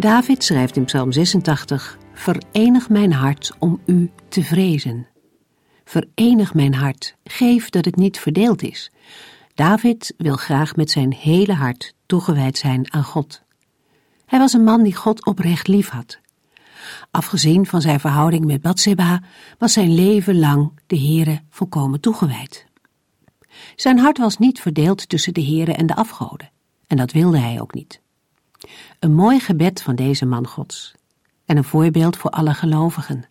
David schrijft in Psalm 86: Verenig mijn hart om u te vrezen. Verenig mijn hart, geef dat het niet verdeeld is. David wil graag met zijn hele hart toegewijd zijn aan God. Hij was een man die God oprecht lief had. Afgezien van zijn verhouding met Bathseba was zijn leven lang de Heere volkomen toegewijd. Zijn hart was niet verdeeld tussen de Heere en de afgoden, en dat wilde hij ook niet. Een mooi gebed van deze man Gods en een voorbeeld voor alle gelovigen.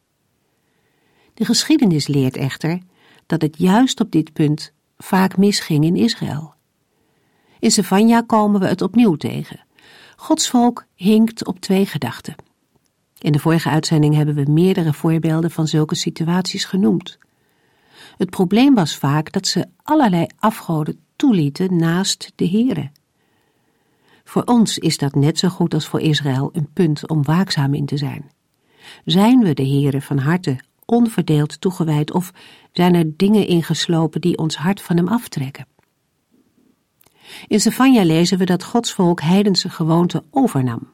De geschiedenis leert echter dat het juist op dit punt vaak misging in Israël. In Sefania komen we het opnieuw tegen. Gods volk hinkt op twee gedachten. In de vorige uitzending hebben we meerdere voorbeelden van zulke situaties genoemd. Het probleem was vaak dat ze allerlei afgoden toelieten naast de Here. Voor ons is dat net zo goed als voor Israël een punt om waakzaam in te zijn. Zijn we de Heere van harte onverdeeld toegewijd of zijn er dingen ingeslopen die ons hart van hem aftrekken? In Sefania lezen we dat Gods volk heidense gewoonten overnam.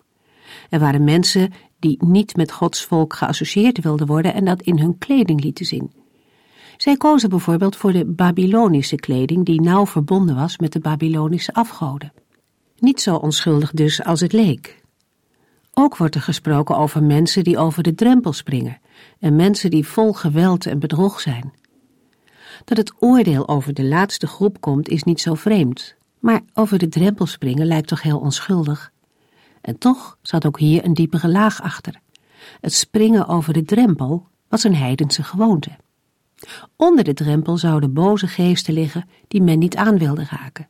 Er waren mensen die niet met Gods volk geassocieerd wilden worden en dat in hun kleding lieten zien. Zij kozen bijvoorbeeld voor de Babylonische kleding die nauw verbonden was met de Babylonische afgoden. Niet zo onschuldig dus als het leek. Ook wordt er gesproken over mensen die over de drempel springen en mensen die vol geweld en bedrog zijn. Dat het oordeel over de laatste groep komt is niet zo vreemd, maar over de drempel springen lijkt toch heel onschuldig. En toch zat ook hier een diepere laag achter. Het springen over de drempel was een heidense gewoonte. Onder de drempel zouden boze geesten liggen die men niet aan wilde raken.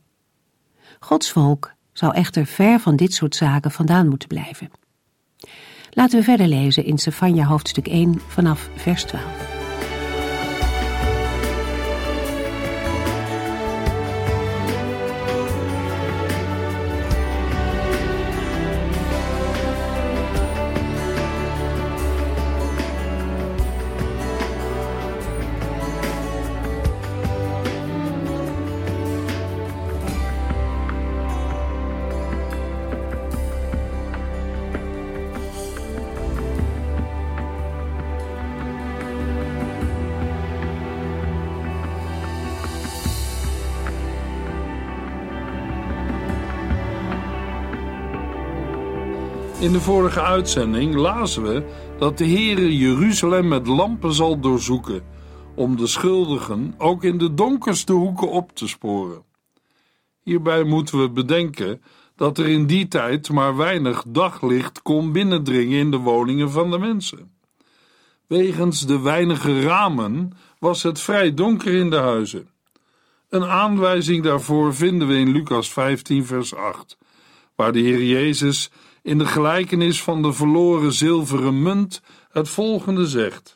Gods volk zou echter ver van dit soort zaken vandaan moeten blijven. Laten we verder lezen in Sefania hoofdstuk 1 vanaf vers 12. In de vorige uitzending lazen we dat de Heere Jeruzalem met lampen zal doorzoeken, om de schuldigen ook in de donkerste hoeken op te sporen. Hierbij moeten we bedenken dat er in die tijd maar weinig daglicht kon binnendringen in de woningen van de mensen. Wegens de weinige ramen was het vrij donker in de huizen. Een aanwijzing daarvoor vinden we in Lucas 15, vers 8, waar de Heer Jezus in de gelijkenis van de verloren zilveren munt het volgende zegt.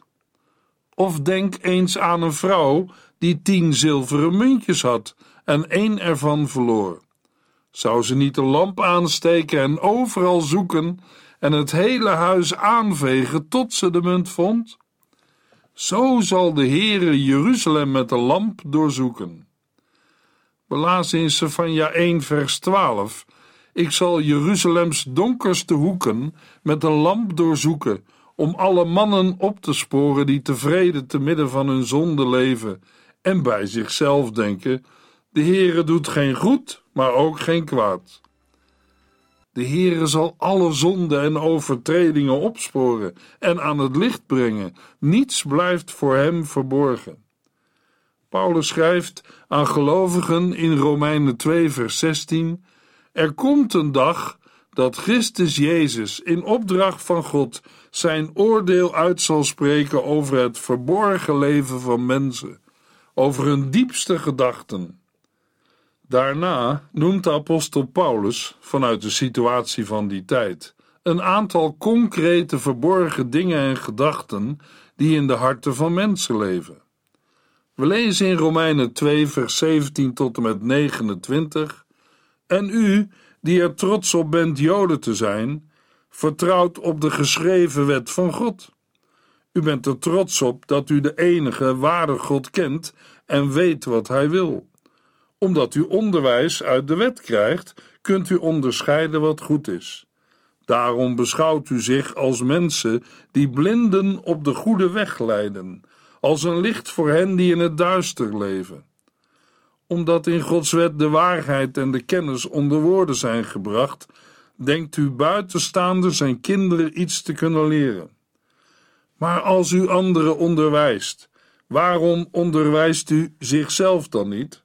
Of denk eens aan een vrouw die tien zilveren muntjes had en één ervan verloor. Zou ze niet de lamp aansteken en overal zoeken en het hele huis aanvegen tot ze de munt vond? Zo zal de Heere Jeruzalem met de lamp doorzoeken. We lazen in Sefania 1 vers 12 ik zal Jeruzalems donkerste hoeken met een lamp doorzoeken, om alle mannen op te sporen die tevreden te midden van hun zonde leven en bij zichzelf denken: de Heere doet geen goed, maar ook geen kwaad. De Heere zal alle zonden en overtredingen opsporen en aan het licht brengen. Niets blijft voor hem verborgen. Paulus schrijft aan gelovigen in Romeinen 2, vers 16 er komt een dag dat Christus Jezus in opdracht van God zijn oordeel uit zal spreken over het verborgen leven van mensen, over hun diepste gedachten. Daarna noemt de apostel Paulus, vanuit de situatie van die tijd, een aantal concrete verborgen dingen en gedachten die in de harten van mensen leven. We lezen in Romeinen 2, vers 17 tot en met 29. En u, die er trots op bent Joden te zijn, vertrouwt op de geschreven wet van God. U bent er trots op dat u de enige ware God kent en weet wat hij wil. Omdat u onderwijs uit de wet krijgt, kunt u onderscheiden wat goed is. Daarom beschouwt u zich als mensen die blinden op de goede weg leiden, als een licht voor hen die in het duister leven. Omdat in Gods wet de waarheid en de kennis onder woorden zijn gebracht, denkt u buitenstaanders en kinderen iets te kunnen leren. Maar als u anderen onderwijst, waarom onderwijst u zichzelf dan niet?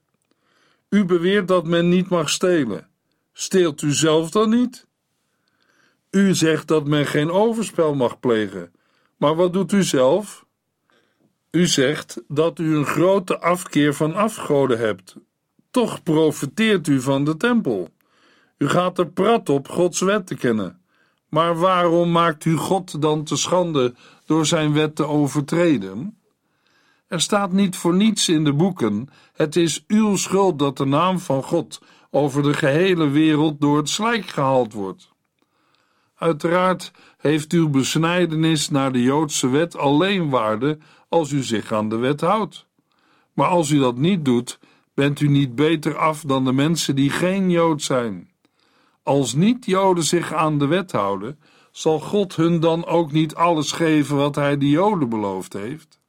U beweert dat men niet mag stelen. Steelt u zelf dan niet? U zegt dat men geen overspel mag plegen. Maar wat doet u zelf? U zegt dat u een grote afkeer van afgoden hebt. Toch profiteert u van de tempel. U gaat er prat op Gods wet te kennen. Maar waarom maakt u God dan te schande door zijn wet te overtreden? Er staat niet voor niets in de boeken: het is uw schuld dat de naam van God over de gehele wereld door het slijk gehaald wordt. Uiteraard heeft uw besnijdenis naar de Joodse wet alleen waarde als u zich aan de wet houdt. Maar als u dat niet doet, bent u niet beter af dan de mensen die geen Jood zijn. Als niet-Joden zich aan de wet houden, zal God hun dan ook niet alles geven wat hij de Joden beloofd heeft?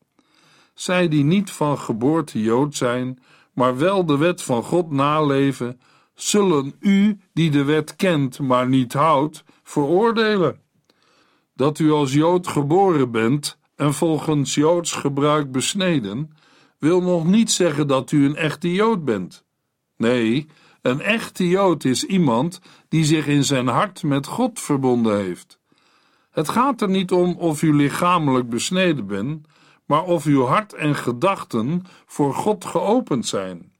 Zij die niet van geboorte Jood zijn, maar wel de wet van God naleven, zullen u, die de wet kent, maar niet houdt, veroordelen. Dat u als Jood geboren bent en volgens Joods gebruik besneden, wil nog niet zeggen dat u een echte Jood bent. Nee, een echte Jood is iemand die zich in zijn hart met God verbonden heeft. Het gaat er niet om of u lichamelijk besneden bent, maar of uw hart en gedachten voor God geopend zijn.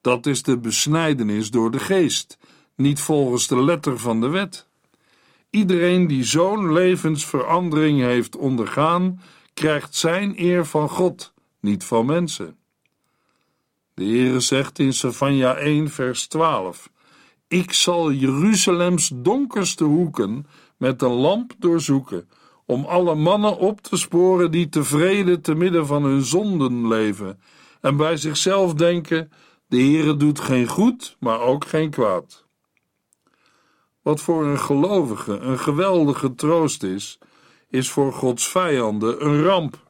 Dat is de besnijdenis door de geest, niet volgens de letter van de wet. Iedereen die zo'n levensverandering heeft ondergaan, krijgt zijn eer van God, niet van mensen. De Heere zegt in Savanja 1 vers 12 Ik zal Jeruzalems donkerste hoeken met een lamp doorzoeken, om alle mannen op te sporen die tevreden te midden van hun zonden leven en bij zichzelf denken, de Heere doet geen goed, maar ook geen kwaad. Wat voor een gelovige een geweldige troost is, is voor Gods vijanden een ramp.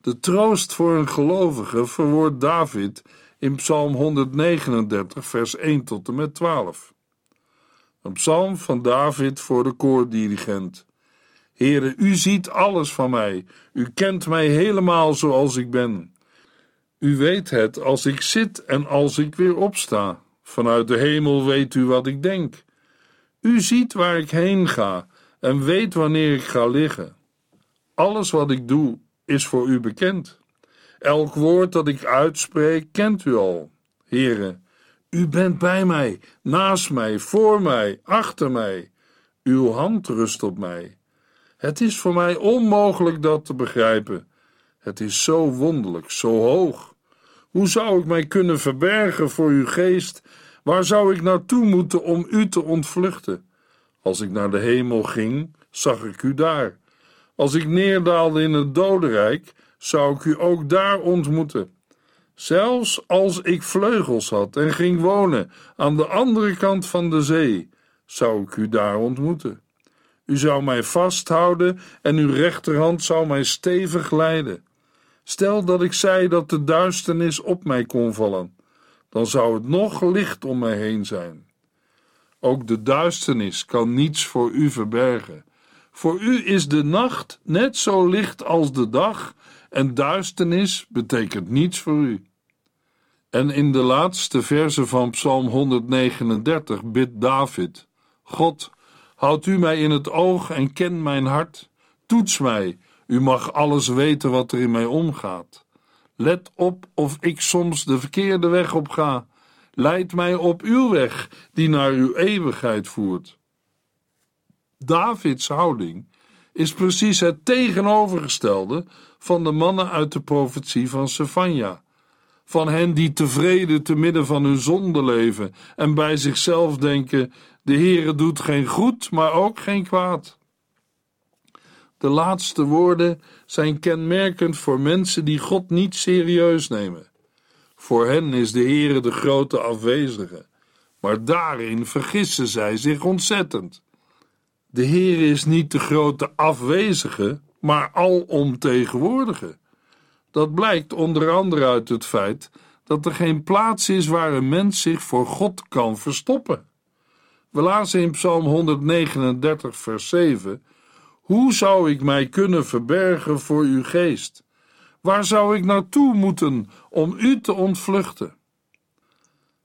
De troost voor een gelovige verwoordt David in Psalm 139, vers 1 tot en met 12. Een psalm van David voor de koordirigent. Heere, u ziet alles van mij. U kent mij helemaal zoals ik ben. U weet het als ik zit en als ik weer opsta. Vanuit de hemel weet u wat ik denk. U ziet waar ik heen ga en weet wanneer ik ga liggen. Alles wat ik doe is voor u bekend. Elk woord dat ik uitspreek kent u al. Here, u bent bij mij, naast mij, voor mij, achter mij. Uw hand rust op mij. Het is voor mij onmogelijk dat te begrijpen. Het is zo wonderlijk, zo hoog. Hoe zou ik mij kunnen verbergen voor uw geest? Waar zou ik naartoe moeten om u te ontvluchten? Als ik naar de hemel ging, zag ik u daar. Als ik neerdaalde in het dodenrijk, zou ik u ook daar ontmoeten. Zelfs als ik vleugels had en ging wonen aan de andere kant van de zee, zou ik u daar ontmoeten. U zou mij vasthouden en uw rechterhand zou mij stevig leiden. Stel dat ik zei dat de duisternis op mij kon vallen, dan zou het nog licht om mij heen zijn. Ook de duisternis kan niets voor u verbergen. Voor u is de nacht net zo licht als de dag, en duisternis betekent niets voor u. En in de laatste verse van Psalm 139 bidt David: God, houd u mij in het oog en ken mijn hart. Toets mij, u mag alles weten wat er in mij omgaat. Let op of ik soms de verkeerde weg op ga. Leid mij op uw weg, die naar uw eeuwigheid voert. Davids houding is precies het tegenovergestelde van de mannen uit de profetie van Sefania. Van hen die tevreden te midden van hun zonde leven en bij zichzelf denken: de Heere doet geen goed, maar ook geen kwaad. De laatste woorden zijn kenmerkend voor mensen die God niet serieus nemen. Voor hen is de Heere de grote afwezige, maar daarin vergissen zij zich ontzettend. De Heer is niet de grote afwezige, maar alomtegenwoordige. Dat blijkt onder andere uit het feit dat er geen plaats is waar een mens zich voor God kan verstoppen. We lazen in Psalm 139, vers 7: Hoe zou ik mij kunnen verbergen voor uw geest? Waar zou ik naartoe moeten om u te ontvluchten?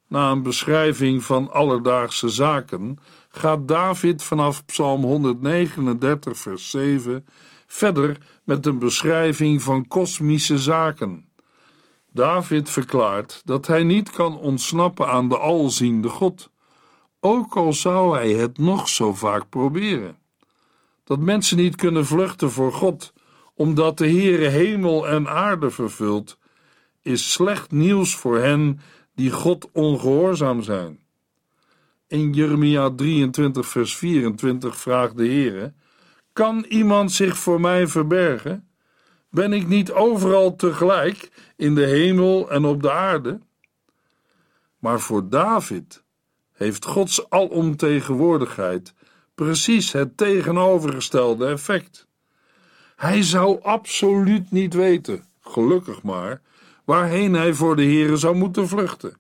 Na een beschrijving van alledaagse zaken gaat David vanaf Psalm 139, vers 7 verder met een beschrijving van kosmische zaken. David verklaart dat hij niet kan ontsnappen aan de alziende God, ook al zou hij het nog zo vaak proberen. Dat mensen niet kunnen vluchten voor God, omdat de Heere hemel en aarde vervult, is slecht nieuws voor hen die God ongehoorzaam zijn. In Jeremia 23, vers 24 vraagt de Heere: Kan iemand zich voor mij verbergen? Ben ik niet overal tegelijk in de hemel en op de aarde? Maar voor David heeft Gods alomtegenwoordigheid precies het tegenovergestelde effect. Hij zou absoluut niet weten, gelukkig maar, waarheen hij voor de Heere zou moeten vluchten.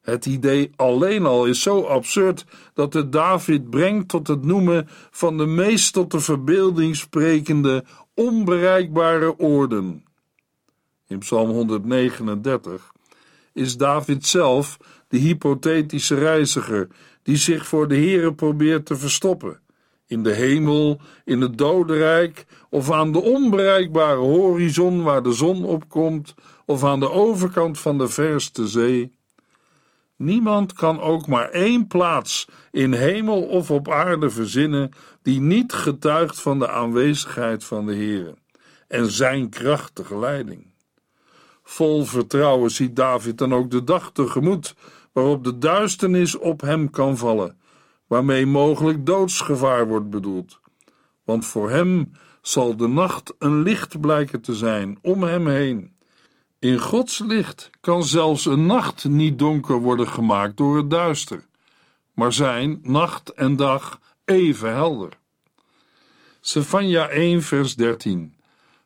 Het idee alleen al is zo absurd dat het David brengt tot het noemen van de meest tot de verbeelding sprekende onbereikbare oorden. In Psalm 139 is David zelf de hypothetische reiziger die zich voor de Heere probeert te verstoppen. In de hemel, in het dodenrijk of aan de onbereikbare horizon waar de zon opkomt of aan de overkant van de verste zee. Niemand kan ook maar één plaats in hemel of op aarde verzinnen die niet getuigt van de aanwezigheid van de Heere en zijn krachtige leiding. Vol vertrouwen ziet David dan ook de dag tegemoet waarop de duisternis op hem kan vallen, waarmee mogelijk doodsgevaar wordt bedoeld. Want voor hem zal de nacht een licht blijken te zijn om hem heen. In Gods licht kan zelfs een nacht niet donker worden gemaakt door het duister, maar zijn nacht en dag even helder. Sefania 1 vers 13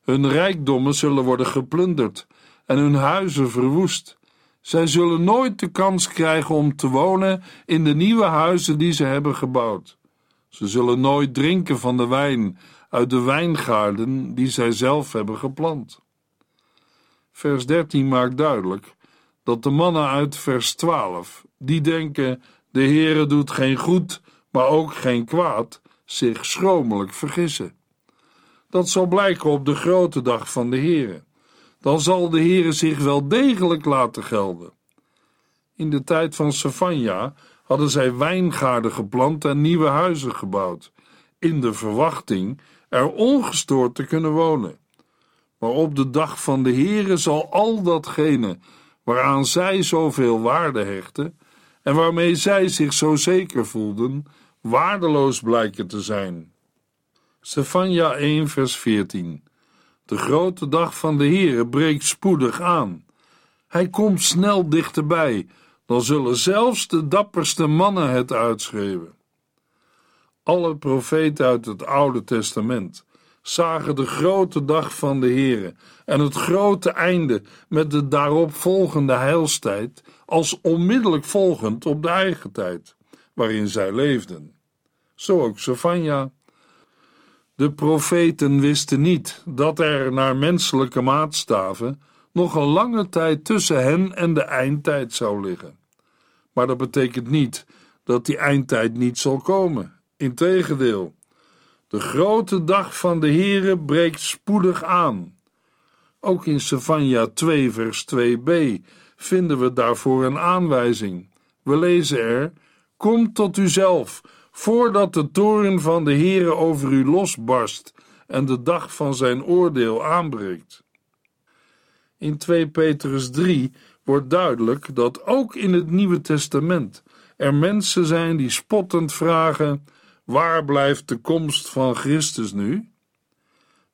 Hun rijkdommen zullen worden geplunderd en hun huizen verwoest. Zij zullen nooit de kans krijgen om te wonen in de nieuwe huizen die ze hebben gebouwd. Ze zullen nooit drinken van de wijn uit de wijngaarden die zij zelf hebben geplant. Vers 13 maakt duidelijk dat de mannen uit vers 12, die denken: de Heere doet geen goed, maar ook geen kwaad, zich schromelijk vergissen. Dat zal blijken op de grote dag van de Heere dan zal de Heere zich wel degelijk laten gelden. In de tijd van Savanja hadden zij wijngaarden geplant en nieuwe huizen gebouwd, in de verwachting er ongestoord te kunnen wonen. Maar op de dag van de Heere zal al datgene waaraan zij zoveel waarde hechten en waarmee zij zich zo zeker voelden, waardeloos blijken te zijn. Stefania 1 vers 14 de grote dag van de Heere breekt spoedig aan. Hij komt snel dichterbij, dan zullen zelfs de dapperste mannen het uitschreeuwen. Alle profeten uit het Oude Testament zagen de grote dag van de Heere en het grote einde met de daarop volgende heilstijd als onmiddellijk volgend op de eigen tijd, waarin zij leefden. Zo ook Sofania. De profeten wisten niet dat er naar menselijke maatstaven nog een lange tijd tussen hen en de eindtijd zou liggen. Maar dat betekent niet dat die eindtijd niet zal komen. Integendeel, de grote dag van de Heere breekt spoedig aan. Ook in Savanja 2 vers 2b vinden we daarvoor een aanwijzing. We lezen er: Kom tot uzelf, voordat de toren van de Heere over u losbarst en de dag van zijn oordeel aanbreekt. In 2 Petrus 3 wordt duidelijk dat ook in het Nieuwe Testament er mensen zijn die spottend vragen: waar blijft de komst van Christus nu?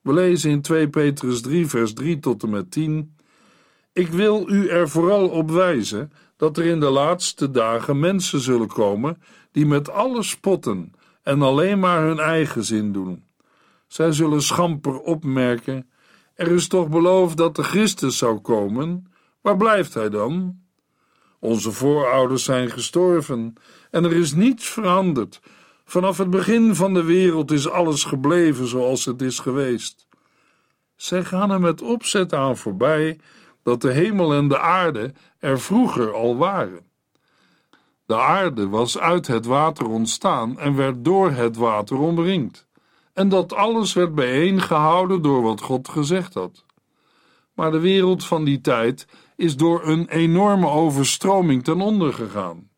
We lezen in 2 Petrus 3, vers 3 tot en met 10. Ik wil u er vooral op wijzen dat er in de laatste dagen mensen zullen komen die met alles spotten en alleen maar hun eigen zin doen. Zij zullen schamper opmerken: Er is toch beloofd dat de Christus zou komen? Waar blijft hij dan? Onze voorouders zijn gestorven en er is niets veranderd. Vanaf het begin van de wereld is alles gebleven zoals het is geweest. Zij gaan er met opzet aan voorbij dat de hemel en de aarde er vroeger al waren. De aarde was uit het water ontstaan en werd door het water omringd, en dat alles werd bijeengehouden door wat God gezegd had. Maar de wereld van die tijd is door een enorme overstroming ten onder gegaan.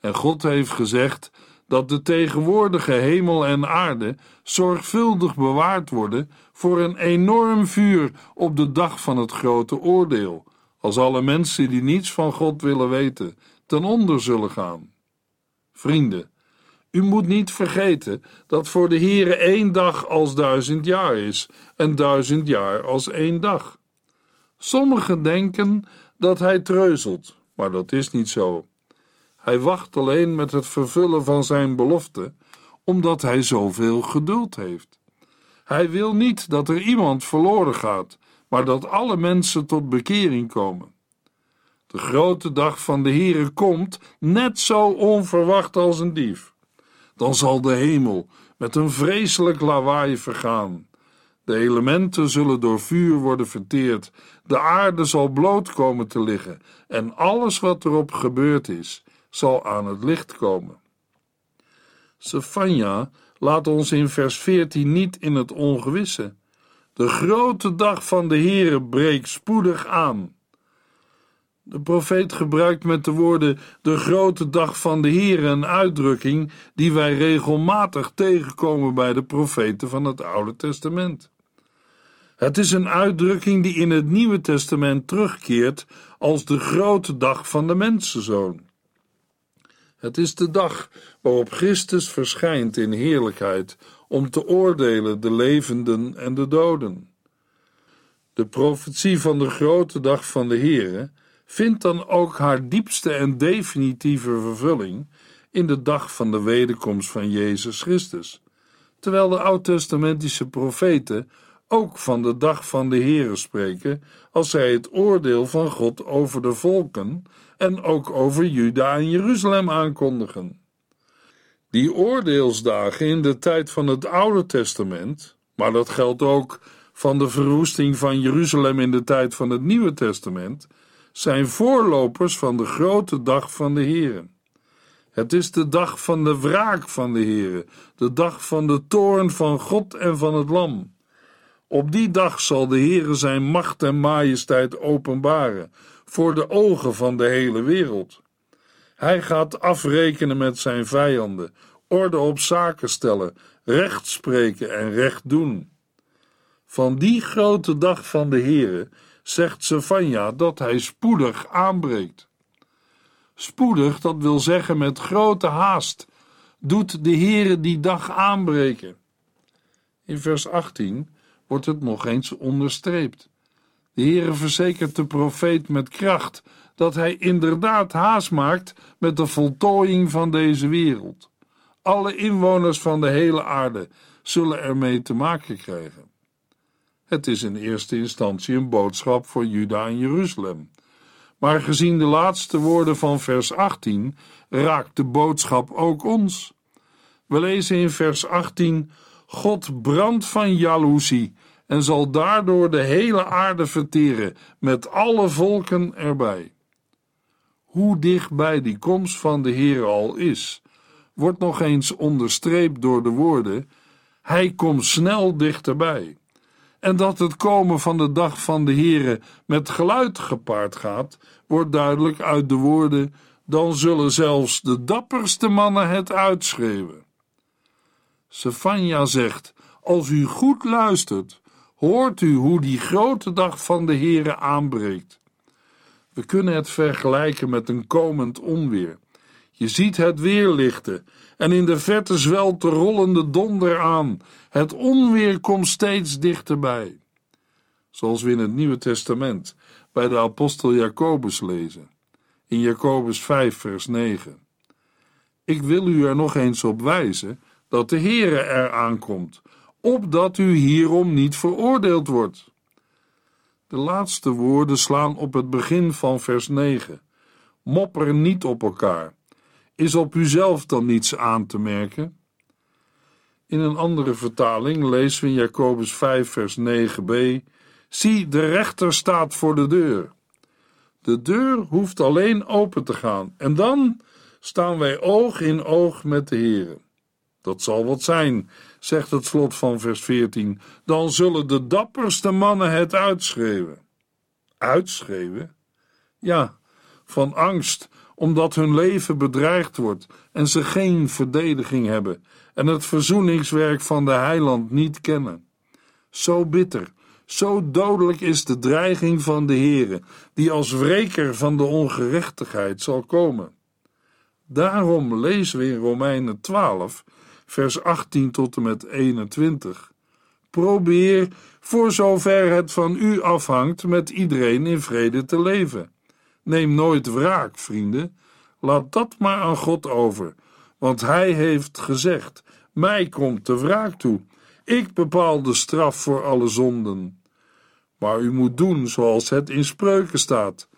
En God heeft gezegd dat de tegenwoordige hemel en aarde zorgvuldig bewaard worden voor een enorm vuur op de dag van het grote oordeel, als alle mensen die niets van God willen weten ten onder zullen gaan. Vrienden, u moet niet vergeten dat voor de Heere één dag als duizend jaar is en duizend jaar als één dag. Sommigen denken dat hij treuzelt, maar dat is niet zo. Hij wacht alleen met het vervullen van zijn belofte, omdat hij zoveel geduld heeft. Hij wil niet dat er iemand verloren gaat, maar dat alle mensen tot bekering komen. De grote dag van de Heere komt net zo onverwacht als een dief. Dan zal de hemel met een vreselijk lawaai vergaan. De elementen zullen door vuur worden verteerd, de aarde zal bloot komen te liggen en alles wat erop gebeurd is, zal aan het licht komen. Sefania laat ons in vers 14 niet in het ongewisse. De grote dag van de Heere breekt spoedig aan. De profeet gebruikt met de woorden de grote dag van de Heere een uitdrukking die wij regelmatig tegenkomen bij de profeten van het Oude Testament. Het is een uitdrukking die in het Nieuwe Testament terugkeert als de grote dag van de mensenzoon. Het is de dag waarop Christus verschijnt in heerlijkheid om te oordelen de levenden en de doden. De profetie van de grote dag van de Heere vindt dan ook haar diepste en definitieve vervulling in de dag van de wederkomst van Jezus Christus, terwijl de oud-testamentische profeten ook van de dag van de Heere spreken als zij het oordeel van God over de volken en ook over Juda en Jeruzalem aankondigen. Die oordeelsdagen in de tijd van het Oude Testament, maar dat geldt ook van de verwoesting van Jeruzalem in de tijd van het Nieuwe Testament, zijn voorlopers van de grote dag van de Heere. Het is de dag van de wraak van de Heere, de dag van de toorn van God en van het Lam. Op die dag zal de Heere zijn macht en majesteit openbaren voor de ogen van de hele wereld. Hij gaat afrekenen met zijn vijanden, orde op zaken stellen, recht spreken en recht doen. Van die grote dag van de Heere zegt Sefania dat hij spoedig aanbreekt. Spoedig, dat wil zeggen met grote haast, doet de Heere die dag aanbreken. In vers 18 wordt het nog eens onderstreept. De Heere verzekert de profeet met kracht dat hij inderdaad haast maakt met de voltooiing van deze wereld. Alle inwoners van de hele aarde zullen ermee te maken krijgen. Het is in eerste instantie een boodschap voor Juda en Jeruzalem. Maar gezien de laatste woorden van vers 18 raakt de boodschap ook ons. We lezen in vers 18: God brandt van jaloezie en zal daardoor de hele aarde verteren, met alle volken erbij. Hoe dichtbij die komst van de Heer al is, wordt nog eens onderstreept door de woorden: Hij komt snel dichterbij. En dat het komen van de dag van de Heere met geluid gepaard gaat, wordt duidelijk uit de woorden: Dan zullen zelfs de dapperste mannen het uitschreeuwen. Sefania zegt: Als u goed luistert, hoort u hoe die grote dag van de Heere aanbreekt. We kunnen het vergelijken met een komend onweer. Je ziet het weerlichten en in de verte zwelt de rollende donder aan. Het onweer komt steeds dichterbij. Zoals we in het Nieuwe Testament bij de apostel Jacobus lezen. In Jacobus 5, vers 9. Ik wil u er nog eens op wijzen dat de Heere er aankomt, opdat u hierom niet veroordeeld wordt. De laatste woorden slaan op het begin van vers 9. Mopper niet op elkaar. Is op uzelf dan niets aan te merken? In een andere vertaling lezen we in Jacobus 5, vers 9b: Zie, de rechter staat voor de deur. De deur hoeft alleen open te gaan en dan staan wij oog in oog met de Heer. Dat zal wat zijn, zegt het slot van vers 14. Dan zullen de dapperste mannen het uitschreeuwen. Uitschreeuwen? Ja, van angst, omdat hun leven bedreigd wordt en ze geen verdediging hebben en het verzoeningswerk van de heiland niet kennen. Zo bitter, zo dodelijk is de dreiging van de Heere, die als wreker van de ongerechtigheid zal komen. Daarom lezen we in Romeinen 12, vers 18 tot en met 21. Probeer, voor zover het van u afhangt, met iedereen in vrede te leven. Neem nooit wraak, vrienden. Laat dat maar aan God over, want Hij heeft gezegd: Mij komt de wraak toe. Ik bepaal de straf voor alle zonden. Maar u moet doen zoals het in spreuken staat.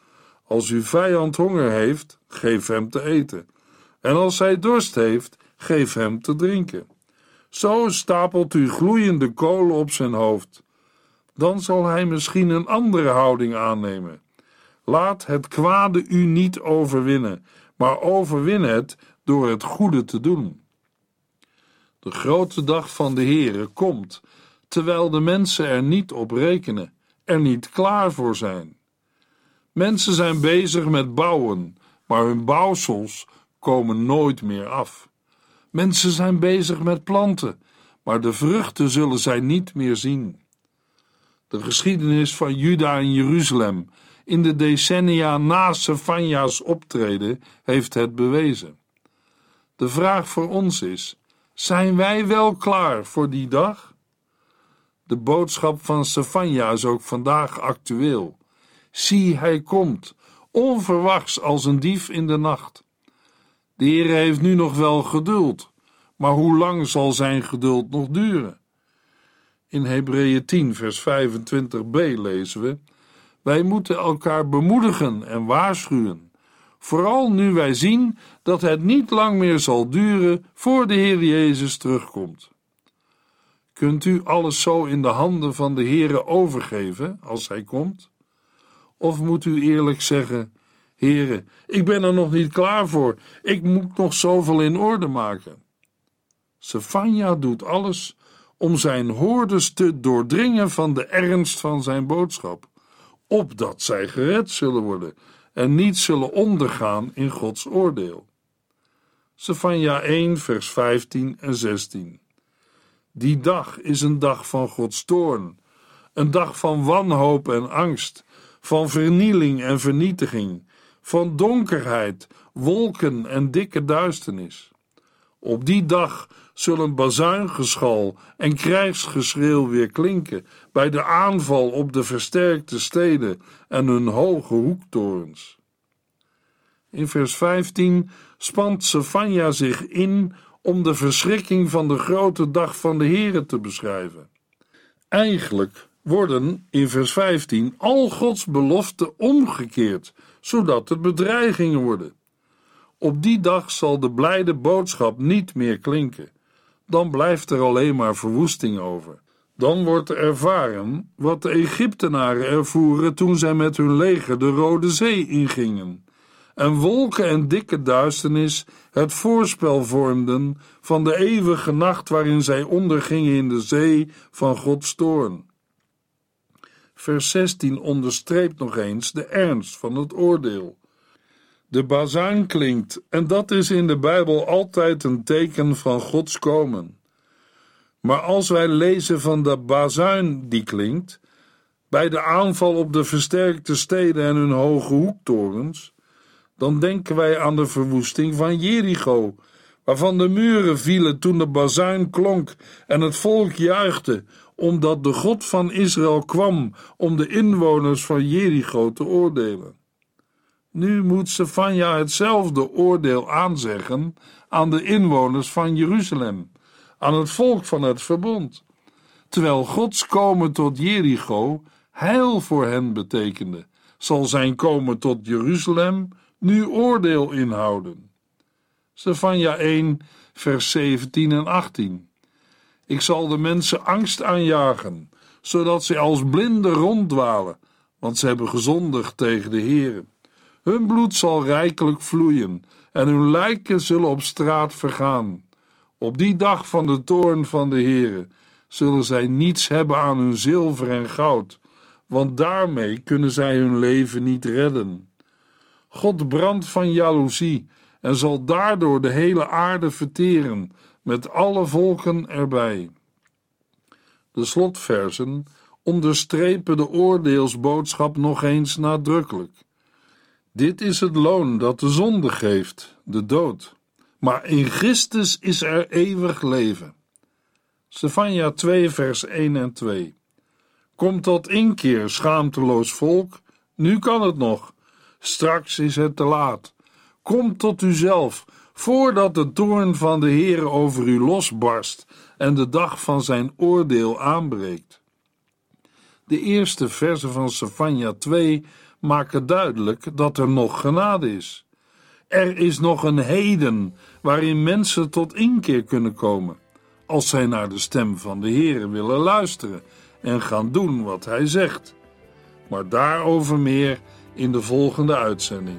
Als uw vijand honger heeft, geef hem te eten. En als hij dorst heeft, geef hem te drinken. Zo stapelt u gloeiende kolen op zijn hoofd. Dan zal hij misschien een andere houding aannemen. Laat het kwade u niet overwinnen, maar overwin het door het goede te doen. De grote dag van de Heere komt, terwijl de mensen er niet op rekenen, er niet klaar voor zijn. Mensen zijn bezig met bouwen, maar hun bouwsels komen nooit meer af. Mensen zijn bezig met planten, maar de vruchten zullen zij niet meer zien. De geschiedenis van Juda en Jeruzalem in de decennia na Sefanja's optreden heeft het bewezen. De vraag voor ons is: zijn wij wel klaar voor die dag? De boodschap van Sefanja is ook vandaag actueel. Zie, hij komt, onverwachts als een dief in de nacht. De Heer heeft nu nog wel geduld, maar hoe lang zal zijn geduld nog duren? In Hebreeën 10, vers 25b lezen we: Wij moeten elkaar bemoedigen en waarschuwen, vooral nu wij zien dat het niet lang meer zal duren voor de Heer Jezus terugkomt. Kunt u alles zo in de handen van de Heere overgeven als Hij komt? Of moet u eerlijk zeggen: Heere, ik ben er nog niet klaar voor, ik moet nog zoveel in orde maken? Sefania doet alles om zijn hoorders te doordringen van de ernst van zijn boodschap, opdat zij gered zullen worden en niet zullen ondergaan in Gods oordeel. Sefania 1, vers 15 en 16. Die dag is een dag van Gods toorn, een dag van wanhoop en angst, van vernieling en vernietiging, van donkerheid, wolken en dikke duisternis. Op die dag zullen bazuingeschal en krijgsgeschreeuw weer klinken bij de aanval op de versterkte steden en hun hoge hoektorens. In vers 15 spant Sefania zich in om de verschrikking van de grote dag van de Here te beschrijven. Eigenlijk worden in vers 15 al Gods beloften omgekeerd, zodat het bedreigingen worden. Op die dag zal de blijde boodschap niet meer klinken. Dan blijft er alleen maar verwoesting over. Dan wordt er ervaren wat de Egyptenaren ervoeren toen zij met hun leger de Rode Zee ingingen en wolken en dikke duisternis het voorspel vormden van de eeuwige nacht waarin zij ondergingen in de zee van Gods toorn. Vers 16 onderstreept nog eens de ernst van het oordeel. De bazuin klinkt, en dat is in de Bijbel altijd een teken van Gods komen. Maar als wij lezen van de bazuin die klinkt, bij de aanval op de versterkte steden en hun hoge hoektorens, dan denken wij aan de verwoesting van Jericho, waarvan de muren vielen toen de bazuin klonk en het volk juichte, omdat de God van Israël kwam om de inwoners van Jericho te oordelen. Nu moet Stefania hetzelfde oordeel aanzeggen aan de inwoners van Jeruzalem, aan het volk van het verbond, terwijl Gods komen tot Jericho heil voor hen betekende, zal zijn komen tot Jeruzalem nu oordeel inhouden. Stefania 1, vers 17 en 18. Ik zal de mensen angst aanjagen, zodat ze als blinden ronddwalen, want ze hebben gezondigd tegen de Heer. Hun bloed zal rijkelijk vloeien en hun lijken zullen op straat vergaan. Op die dag van de toorn van de Heere zullen zij niets hebben aan hun zilver en goud, want daarmee kunnen zij hun leven niet redden. God brandt van jaloezie en zal daardoor de hele aarde verteren, met alle volken erbij. De slotversen onderstrepen de oordeelsboodschap nog eens nadrukkelijk. Dit is het loon dat de zonde geeft, de dood. Maar in Christus is er eeuwig leven. Stefania 2, vers 1 en 2. Kom tot inkeer, schaamteloos volk, nu kan het nog. Straks is het te laat. Kom tot uzelf, voordat de toorn van de Heer over u losbarst en de dag van zijn oordeel aanbreekt. De eerste verse van Stefania 2 maken duidelijk dat er nog genade is. Er is nog een heden waarin mensen tot inkeer kunnen komen, als zij naar de stem van de Heer willen luisteren en gaan doen wat Hij zegt. Maar daarover meer in de volgende uitzending.